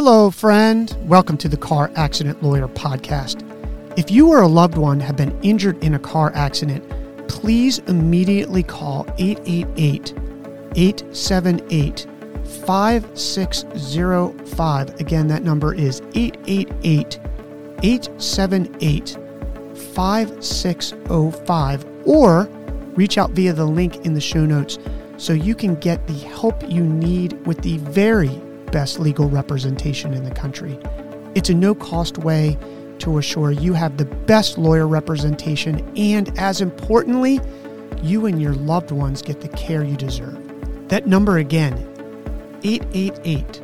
Hello, friend. Welcome to the Car Accident Lawyer Podcast. If you or a loved one have been injured in a car accident, please immediately call 888 878 5605. Again, that number is 888 878 5605. Or reach out via the link in the show notes so you can get the help you need with the very best legal representation in the country. It's a no cost way to assure you have the best lawyer representation and, as importantly, you and your loved ones get the care you deserve. That number again, 888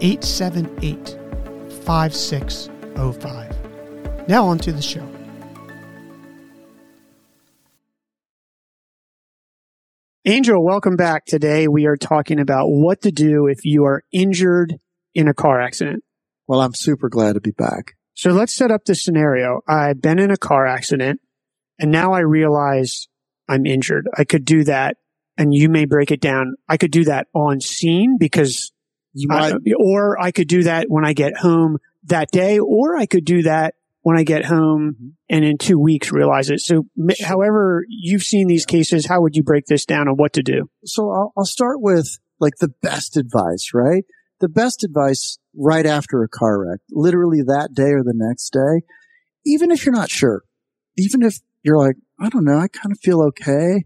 878 5605. Now, on to the show. Angel, welcome back. Today we are talking about what to do if you are injured in a car accident. Well, I'm super glad to be back. So let's set up this scenario. I've been in a car accident and now I realize I'm injured. I could do that and you may break it down. I could do that on scene because You might, I, or I could do that when I get home that day, or I could do that when I get home mm-hmm. and in two weeks realize it. So, however you've seen these cases, how would you break this down and what to do? so I'll, I'll start with like the best advice, right? The best advice right after a car wreck, literally that day or the next day, even if you're not sure, even if you're like, I don't know, I kind of feel okay.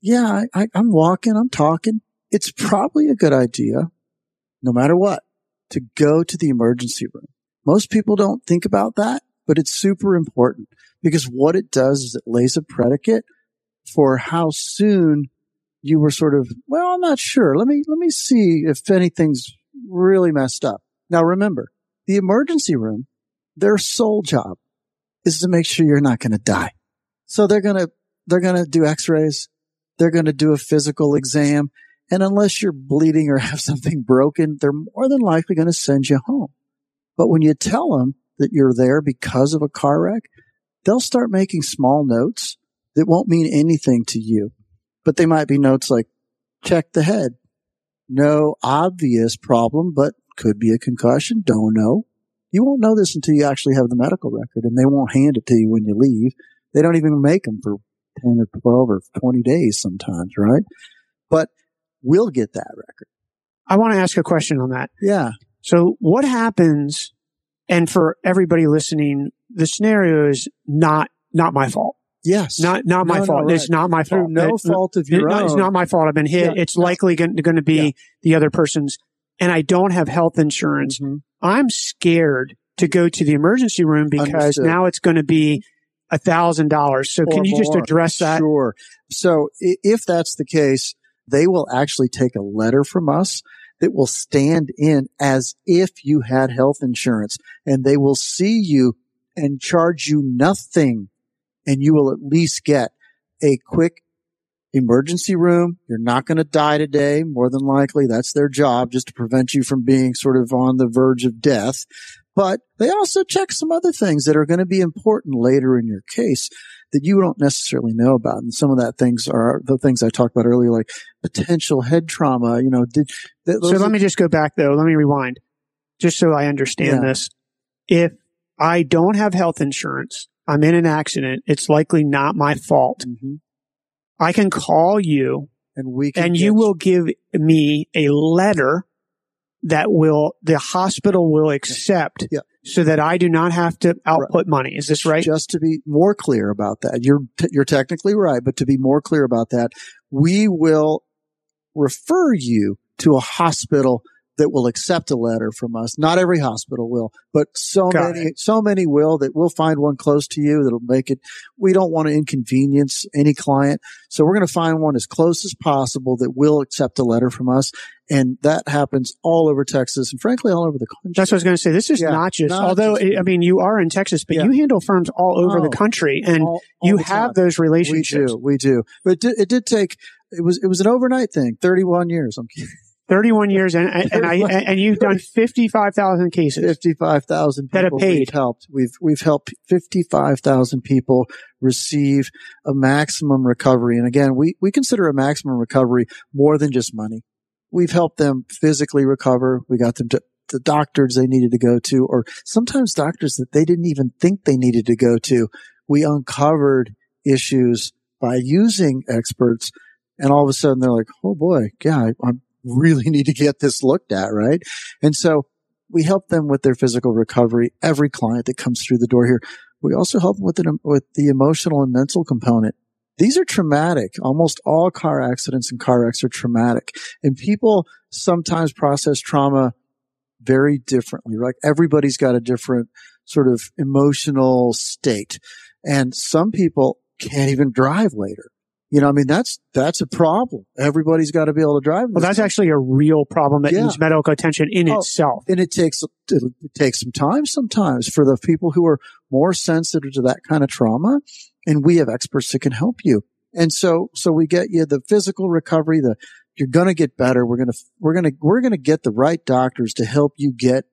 Yeah, I, I, I'm walking, I'm talking. It's probably a good idea, no matter what, to go to the emergency room. Most people don't think about that, but it's super important because what it does is it lays a predicate for how soon you were sort of, well, I'm not sure. Let me, let me see if anything's really messed up. Now remember, the emergency room, their sole job is to make sure you're not going to die. So they're going to, they're going to do x-rays. They're going to do a physical exam. And unless you're bleeding or have something broken, they're more than likely going to send you home. But when you tell them that you're there because of a car wreck, they'll start making small notes that won't mean anything to you. But they might be notes like, check the head. No obvious problem, but could be a concussion. Don't know. You won't know this until you actually have the medical record and they won't hand it to you when you leave. They don't even make them for 10 or 12 or 20 days sometimes, right? But we'll get that record. I want to ask a question on that. Yeah. So what happens? And for everybody listening, the scenario is not, not my fault. Yes. Not, not my No, fault. right. It's not my through fault. no It- fault of it- your own. It's not my fault. I've been hit. Yeah. It's likely going to be Yeah. the other person's. And I don't have health insurance. Mhm. I'm scared to go to the emergency room because Understood. now it's going to be a thousand dollars. So can or you just address that? Sure. So if that's the case, they will actually take a letter from us that will stand in as if you had health insurance and they will see you and charge you nothing and you will at least get a quick emergency room. You're not going to die today, more than likely. That's their job, just to prevent you from being sort of on the verge of death. But they also check some other things that are going to be important later in your case that you don't necessarily know about. And some of that things are the things I talked about earlier, like potential head trauma. You know, did th- So let are- me just go back though. Let me rewind just so I understand Yeah. this. If I don't have health insurance, I'm in an accident. It's likely not my fault. Mhm. I can call you and we can and you will give me a letter that will, the hospital will accept Yeah. so that I do not have to output money. Is this right? Just to be more clear about that, you're t- you're technically right, but to be more clear about that, we will refer you to a hospital that will accept a letter from us. Not every hospital will, but so Got many, so many will that we'll find one close to you that'll make it. We don't want to inconvenience any client. So we're going to find one as close as possible that will accept a letter from us. And that happens all over Texas and frankly, all over the country. That's what I was going to say. This is Yeah, not just, not although, just- I mean, you are in Texas, but Yeah. you handle firms all over Oh, the country and All- all you have time. those We relationships. do, we do. But it did, it did take. It was it was an overnight thing. Thirty one years. I'm kidding. 31 years and, and, and I, and you've done 55,000 cases. Fifty five thousand That have people paid. we've helped. We've we've helped fifty five thousand people receive a maximum recovery. And again, we we consider a maximum recovery more than just money. We've helped them physically recover. We got them to the doctors they needed to go to, or sometimes doctors that they didn't even think they needed to go to. We uncovered issues by using experts. And all of a sudden they're like, Oh boy, yeah, I, I really need to get this looked at. Right. And so we help them with their physical recovery. Every client that comes through the door here, we also help them with, the with the emotional and mental component. These are traumatic. Almost all car accidents and car wrecks are traumatic. And people sometimes process trauma very differently. Like everybody's got a different sort of emotional state. And some people can't even drive later. You know, I mean, that's, that's a problem. Everybody's got to be able to drive. Well, that's actually a real problem that yeah. needs medical attention in oh, itself. And it takes, it takes some time sometimes for the people who are more sensitive to that kind of trauma. And we have experts that can help you. And so, so we get you the physical recovery, the, you're going to get better. We're going to, we're going to, we're going to get the right doctors to help you get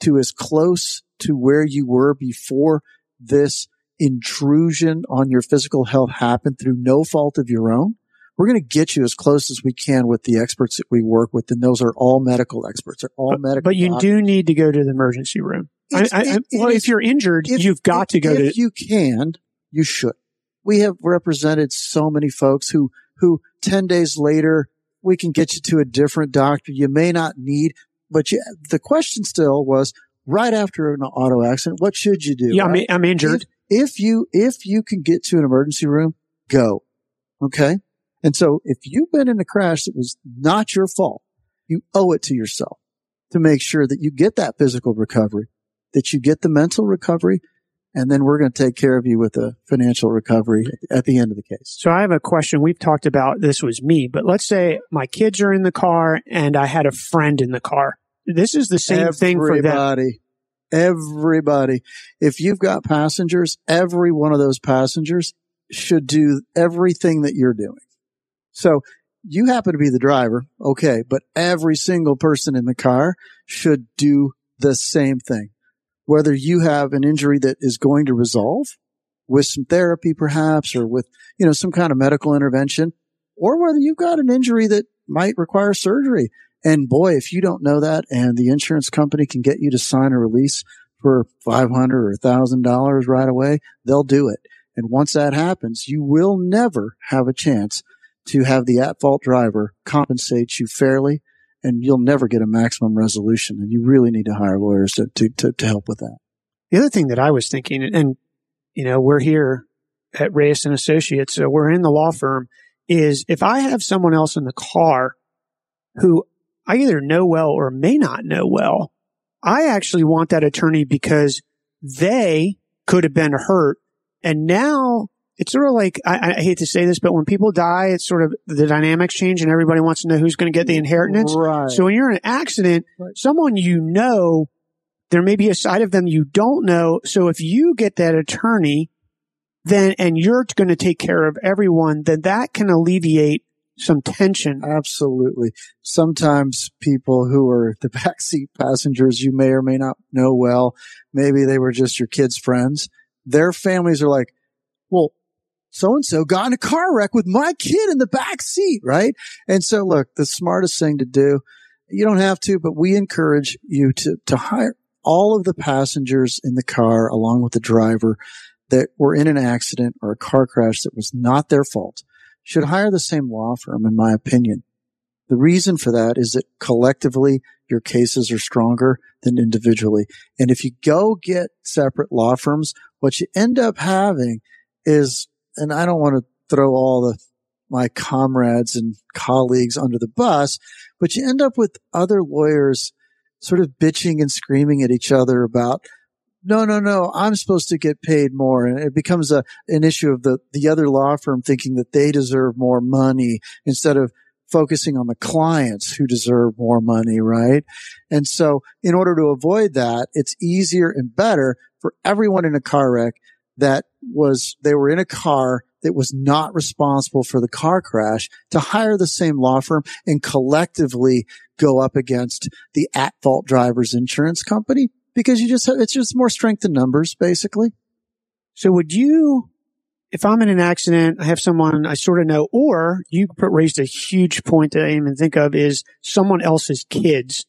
to as close to where you were before this intrusion on your physical health happen through no fault of your own, we're going to get you as close as we can with the experts that we work with. And those are all medical experts. They're all but, medical. But you doctors. do need to go to the emergency room. I, I, it, well, if you're injured, if, you've got if, to go if to. If you can, you should. We have represented so many folks who, who 10 days later, we can get you to a different doctor. You may not need, but you, the question still was right after an auto accident, what should you do? Yeah, right? I'm, I'm injured if you, if you can get to an emergency room, go. Okay. And so if you've been in a crash that was not your fault, you owe it to yourself to make sure that you get that physical recovery, that you get the mental recovery, and then we're going to take care of you with a financial recovery at the end of the case. So I have a question. We've talked about this was me, but let's say my kids are in the car and I had a friend in the car. This is the same Everybody. thing for them. Everybody. If you've got passengers, every one of those passengers should do everything that you're doing. So you happen to be the driver. Okay. But every single person in the car should do the same thing. Whether you have an injury that is going to resolve with some therapy, perhaps, or with, you know, some kind of medical intervention, or whether you've got an injury that might require surgery. And boy, if you don't know that and the insurance company can get you to sign a release for 500 or $1,000 right away, they'll do it. And once that happens, you will never have a chance to have the at fault driver compensate you fairly and you'll never get a maximum resolution. And you really need to hire lawyers to, to, to, to help with that. The other thing that I was thinking, and, you know, we're here at Reyes and Associates, so we're in the law firm, is if I have someone else in the car who I either know well or may not know well. I actually want that attorney because they could have been hurt. And now it's sort of like, I, I, hate to say this, but when people die, it's sort of the dynamics change and everybody wants to know who's going to get the inheritance. Right. So when you're in an accident, right. someone you know, there may be a side of them you don't know. So if you get that attorney, then, and you're going to take care of everyone, then that can alleviate some tension. Absolutely. Sometimes people who are the backseat passengers you may or may not know well, maybe they were just your kids' friends. Their families are like, well, so and so got in a car wreck with my kid in the back seat, right? And so look, the smartest thing to do, you don't have to, but we encourage you to, to hire all of the passengers in the car along with the driver that were in an accident or a car crash that was not their fault should hire the same law firm, in my opinion. The reason for that is that collectively your cases are stronger than individually. And if you go get separate law firms, what you end up having is, and I don't want to throw all the my comrades and colleagues under the bus, but you end up with other lawyers sort of bitching and screaming at each other about no, no, no, I'm supposed to get paid more. And it becomes a, an issue of the, the other law firm thinking that they deserve more money instead of focusing on the clients who deserve more money, right? And so in order to avoid that, it's easier and better for everyone in a car wreck that was, they were in a car that was not responsible for the car crash to hire the same law firm and collectively go up against the at fault driver's insurance company because you just have, it's just more strength in numbers, basically. So would you, if I'm in an accident, I have someone I sort of know, or you raised a huge point that I didn't even think of is someone else's kids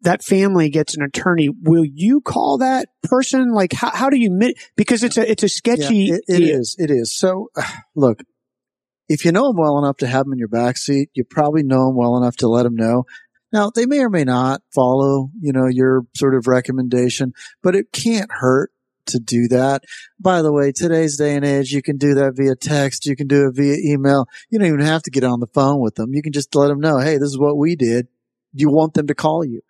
that family gets an attorney, will you call that person? Like, how, how do you, mit- because it's a, it's a sketchy. Yeah, it, it is. It is. So look, if you know them well enough to have them in your backseat, you probably know them well enough to let them know. Now they may or may not follow, you know, your sort of recommendation, but it can't hurt to do that. By the way, today's day and age, you can do that via text. You can do it via email. You don't even have to get on the phone with them. You can just let them know, Hey, this is what we did. You want them to call you.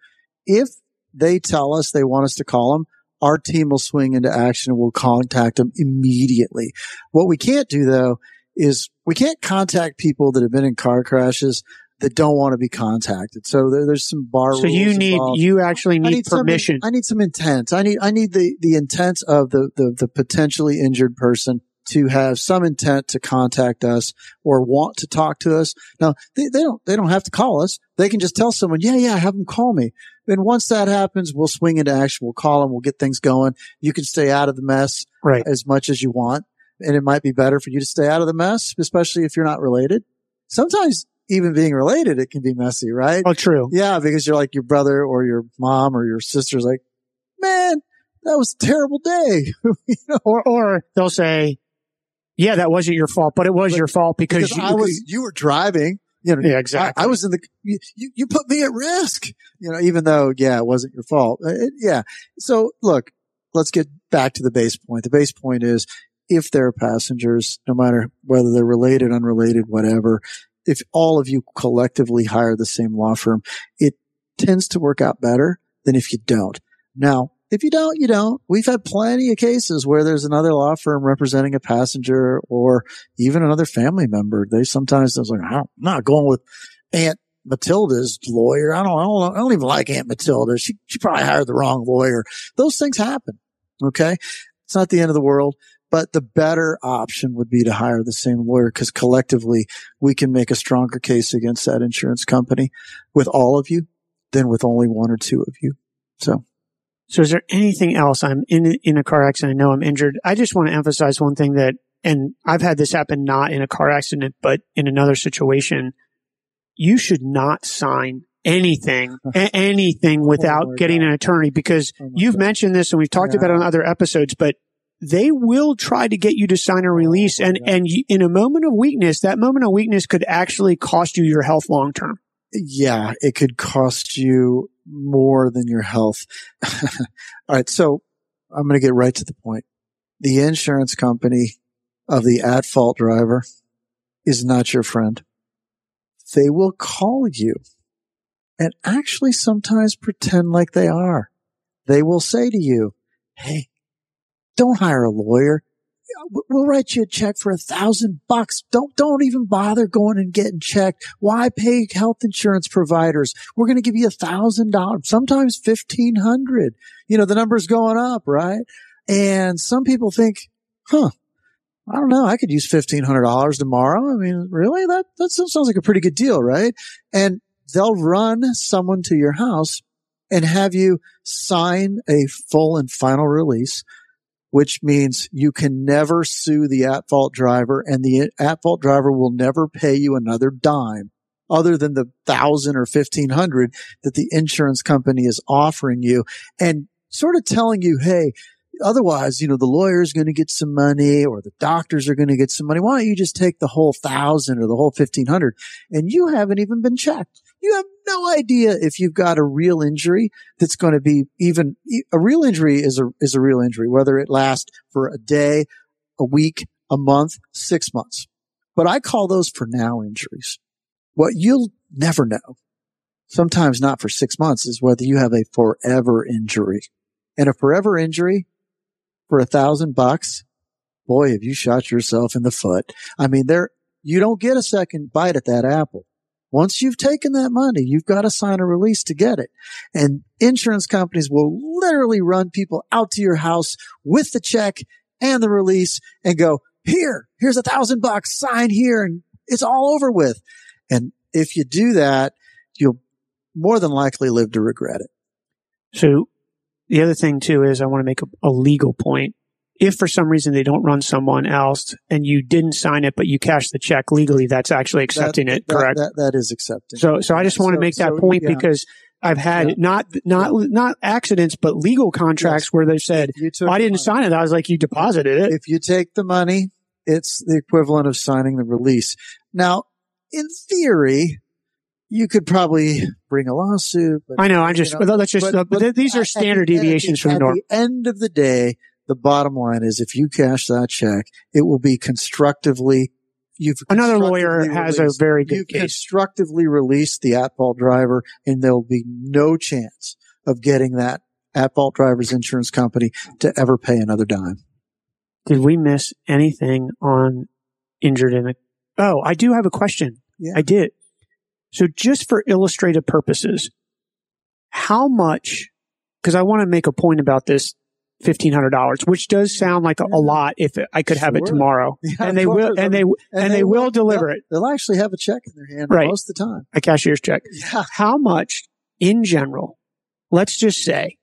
If they tell us they want us to call them, our team will swing into action and we'll contact them immediately. What we can't do though is we can't contact people that have been in car crashes that don't want to be contacted. So there, there's some bar. So you need involved. you actually need, need permission. Some, I need some intent. I need I need the the intent of the, the the potentially injured person to have some intent to contact us or want to talk to us. Now they, they don't they don't have to call us. They can just tell someone, yeah, yeah, have them call me. And once that happens, we'll swing into action. We'll call them. We'll get things going. You can stay out of the mess right. as much as you want. And it might be better for you to stay out of the mess, especially if you're not related. Sometimes even being related, it can be messy, right? Oh, true. Yeah, because you're like your brother or your mom or your sister's like, man, that was a terrible day. you know? Or, or they'll say, yeah, that wasn't your fault, but it was but, your fault because, because you, I was, you were driving. You know, yeah, exactly. I, I was in the, you, you put me at risk, you know, even though, yeah, it wasn't your fault. Uh, it, yeah. So look, let's get back to the base point. The base point is if they're passengers, no matter whether they're related, unrelated, whatever, if all of you collectively hire the same law firm, it tends to work out better than if you don't. Now, if you don't, you don't. We've had plenty of cases where there's another law firm representing a passenger or even another family member. They sometimes they're like, I'm not going with Aunt Matilda's lawyer. I don't, I don't, I don't even like Aunt Matilda. She, she probably hired the wrong lawyer. Those things happen. Okay. It's not the end of the world. But the better option would be to hire the same lawyer because collectively we can make a stronger case against that insurance company with all of you than with only one or two of you. So. So is there anything else? I'm in, in a car accident. I know I'm injured. I just want to emphasize one thing that, and I've had this happen not in a car accident, but in another situation. You should not sign anything, anything oh without oh getting God. an attorney because oh you've God. mentioned this and we've talked yeah. about it on other episodes, but they will try to get you to sign a release. And, yeah. and in a moment of weakness, that moment of weakness could actually cost you your health long term. Yeah, it could cost you more than your health. All right. So I'm going to get right to the point. The insurance company of the at fault driver is not your friend. They will call you and actually sometimes pretend like they are. They will say to you, Hey, don't hire a lawyer. We'll write you a check for a thousand bucks. Don't, don't even bother going and getting checked. Why pay health insurance providers? We're going to give you a thousand dollars, sometimes fifteen hundred. You know, the number's going up, right? And some people think, huh, I don't know. I could use $1,500 tomorrow. I mean, really? That, that sounds like a pretty good deal, right? And they'll run someone to your house and have you sign a full and final release which means you can never sue the at fault driver and the at fault driver will never pay you another dime other than the thousand or fifteen hundred that the insurance company is offering you and sort of telling you, Hey, otherwise, you know, the lawyer's going to get some money or the doctors are going to get some money. Why don't you just take the whole thousand or the whole 1500 and you haven't even been checked. You have no idea if you've got a real injury that's going to be even a real injury is a, is a real injury, whether it lasts for a day, a week, a month, six months. But I call those for now injuries. What you'll never know, sometimes not for six months, is whether you have a forever injury. And a forever injury for a thousand bucks, boy, have you shot yourself in the foot. I mean, there, you don't get a second bite at that apple. Once you've taken that money, you've got to sign a release to get it. And insurance companies will literally run people out to your house with the check and the release and go, here, here's a thousand bucks, sign here and it's all over with. And if you do that, you'll more than likely live to regret it. So the other thing too is I want to make a, a legal point if for some reason they don't run someone else and you didn't sign it, but you cash the check legally, that's actually accepting that, it, correct? That, that, that is accepting. So, so I just want to make that so, point yeah. because I've had Yeah. not not not accidents, but legal contracts Yes. where they said, If you took "I didn't money- sign it." I was like, "You deposited it." If you take the money, it's the equivalent of signing the release. Now, in theory, you could probably bring a lawsuit. But I know. I'm just. know, that's just. but- but, these are standard at the- at the- deviations from the at the end of the day, the bottom line is if you cash that check, it will be constructively. You've Another lawyer constructively has a released- very you good case. constructively release the at-fault driver, and there'll be no chance of getting that at-fault driver's insurance company to ever pay another dime. Did we miss anything on injured in a? Oh, I do have a question. Yeah. I did. So just for illustrative purposes, how much? Because I want to make a point about this fifteen hundred dollars, which does sound like a, a lot if I could have it tomorrow, Yeah, and they will, and they and, they, will deliver they'll, it They'll actually have a check in their hand Right. most of the time. a cashier's check. Yeah. How much in general? Let's just say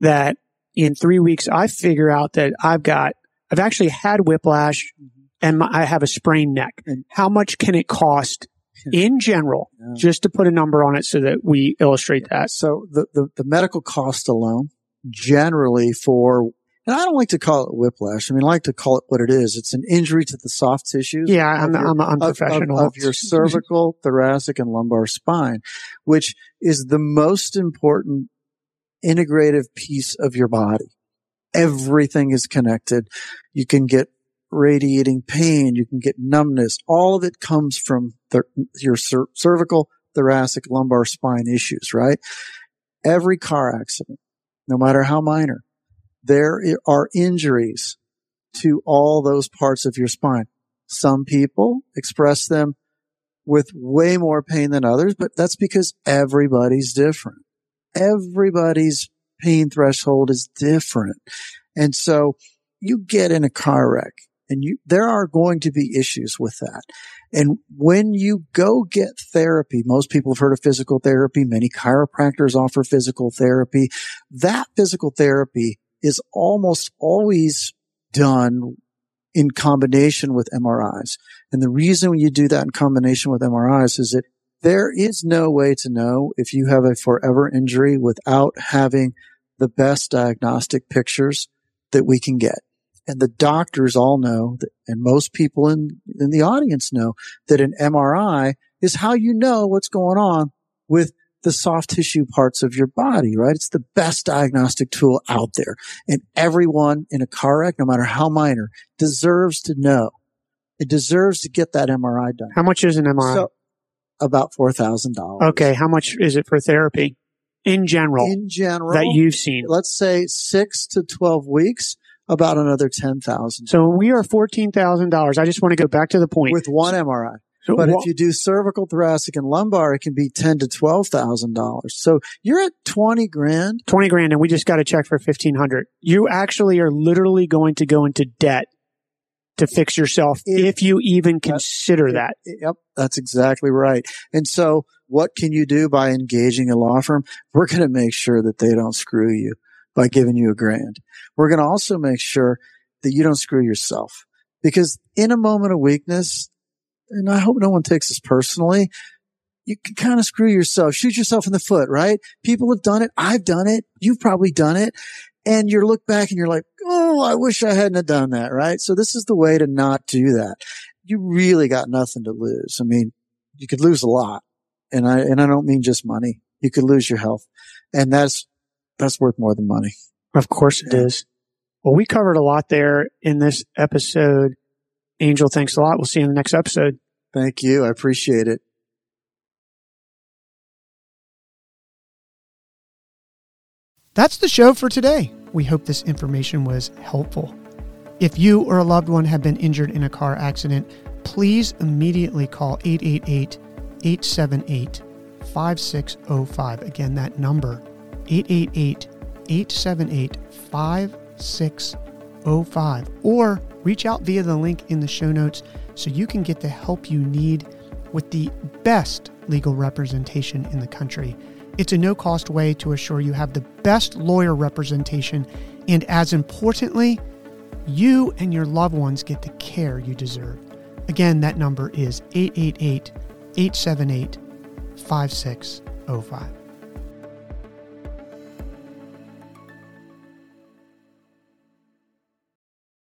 that in three weeks I figure out that I've got I've actually had whiplash mm-hmm. and my, I have a sprained neck. And- How much can it cost in general? Yeah. Just to put a number on it so that we illustrate that. So the, the, the medical cost alone, generally for, and I don't like to call it whiplash. I mean, I like to call it what it is. It's an injury to the soft tissues. Yeah, I'm, your- I'm of- of- Of, your cervical, thoracic, and lumbar spine, which is the most important integrative piece of your body. Everything is connected. You can get radiating pain. You can get numbness. All of it comes from the, your cer- cervical, thoracic, lumbar spine issues, right? Every car accident, no matter how minor, there are injuries to all those parts of your spine. Some people express them with way more pain than others, but that's because everybody's different. Everybody's pain threshold is different. And so you get in a car wreck and you, there are going to be issues with that. And when you go get therapy, most people have heard of physical therapy. Many chiropractors offer physical therapy. That physical therapy is almost always done in combination with MRIs. And the reason you do that in combination with MRIs is that there is no way to know if you have a forever injury without having the best diagnostic pictures that we can get. And the doctors all know that, and most people in, in the audience know that an MRI is how you know what's going on with the soft tissue parts of your body, right? It's the best diagnostic tool out there. And everyone in a car wreck, no matter how minor, deserves to know. It deserves to get that MRI done. How much is an MRI? So about four thousand dollars. okay. How much is it for therapy in general In general, that you've seen? let's say six to twelve weeks, about another ten thousand So we are fourteen thousand dollars. I just want to go back to the point. with one MRI. So But wha- if you do cervical, thoracic, and lumbar, it can be ten to twelve thousand dollars. So you're at twenty grand. 20 grand and we just got a check for 1500 you actually are literally going to go into debt to fix yourself If- if, you even consider that Yep, that's exactly right. And so, what can you do by engaging a law firm? We're going to make sure that they don't screw you by giving you a grand. We're going to also make sure that you don't screw yourself because in a moment of weakness, and I hope no one takes this personally, you can kind of screw yourself, shoot yourself in the foot, right? People have done it. I've done it. You've probably done it. And you look back and you're like, Oh, I wish I hadn't done that, right? So this is the way to not do that. You really got nothing to lose. I mean, you could lose a lot. And I, and I don't mean just money. You could lose your health and that's, that's worth more than money. of course it Yeah. is well we covered a lot there in this episode angel thanks a lot we'll see you in the next episode Thank you. I appreciate it. That's the show for today. We hope this information was helpful. If you or a loved one have been injured in a car accident, please immediately call 888 878 5605. Again, that number 888 878 5605. Or reach out via the link in the show notes so you can get the help you need with the best legal representation in the country. It's a no cost way to assure you have the best lawyer representation, and as importantly, you and your loved ones get the care you deserve. Again, that number is 888 878 5605.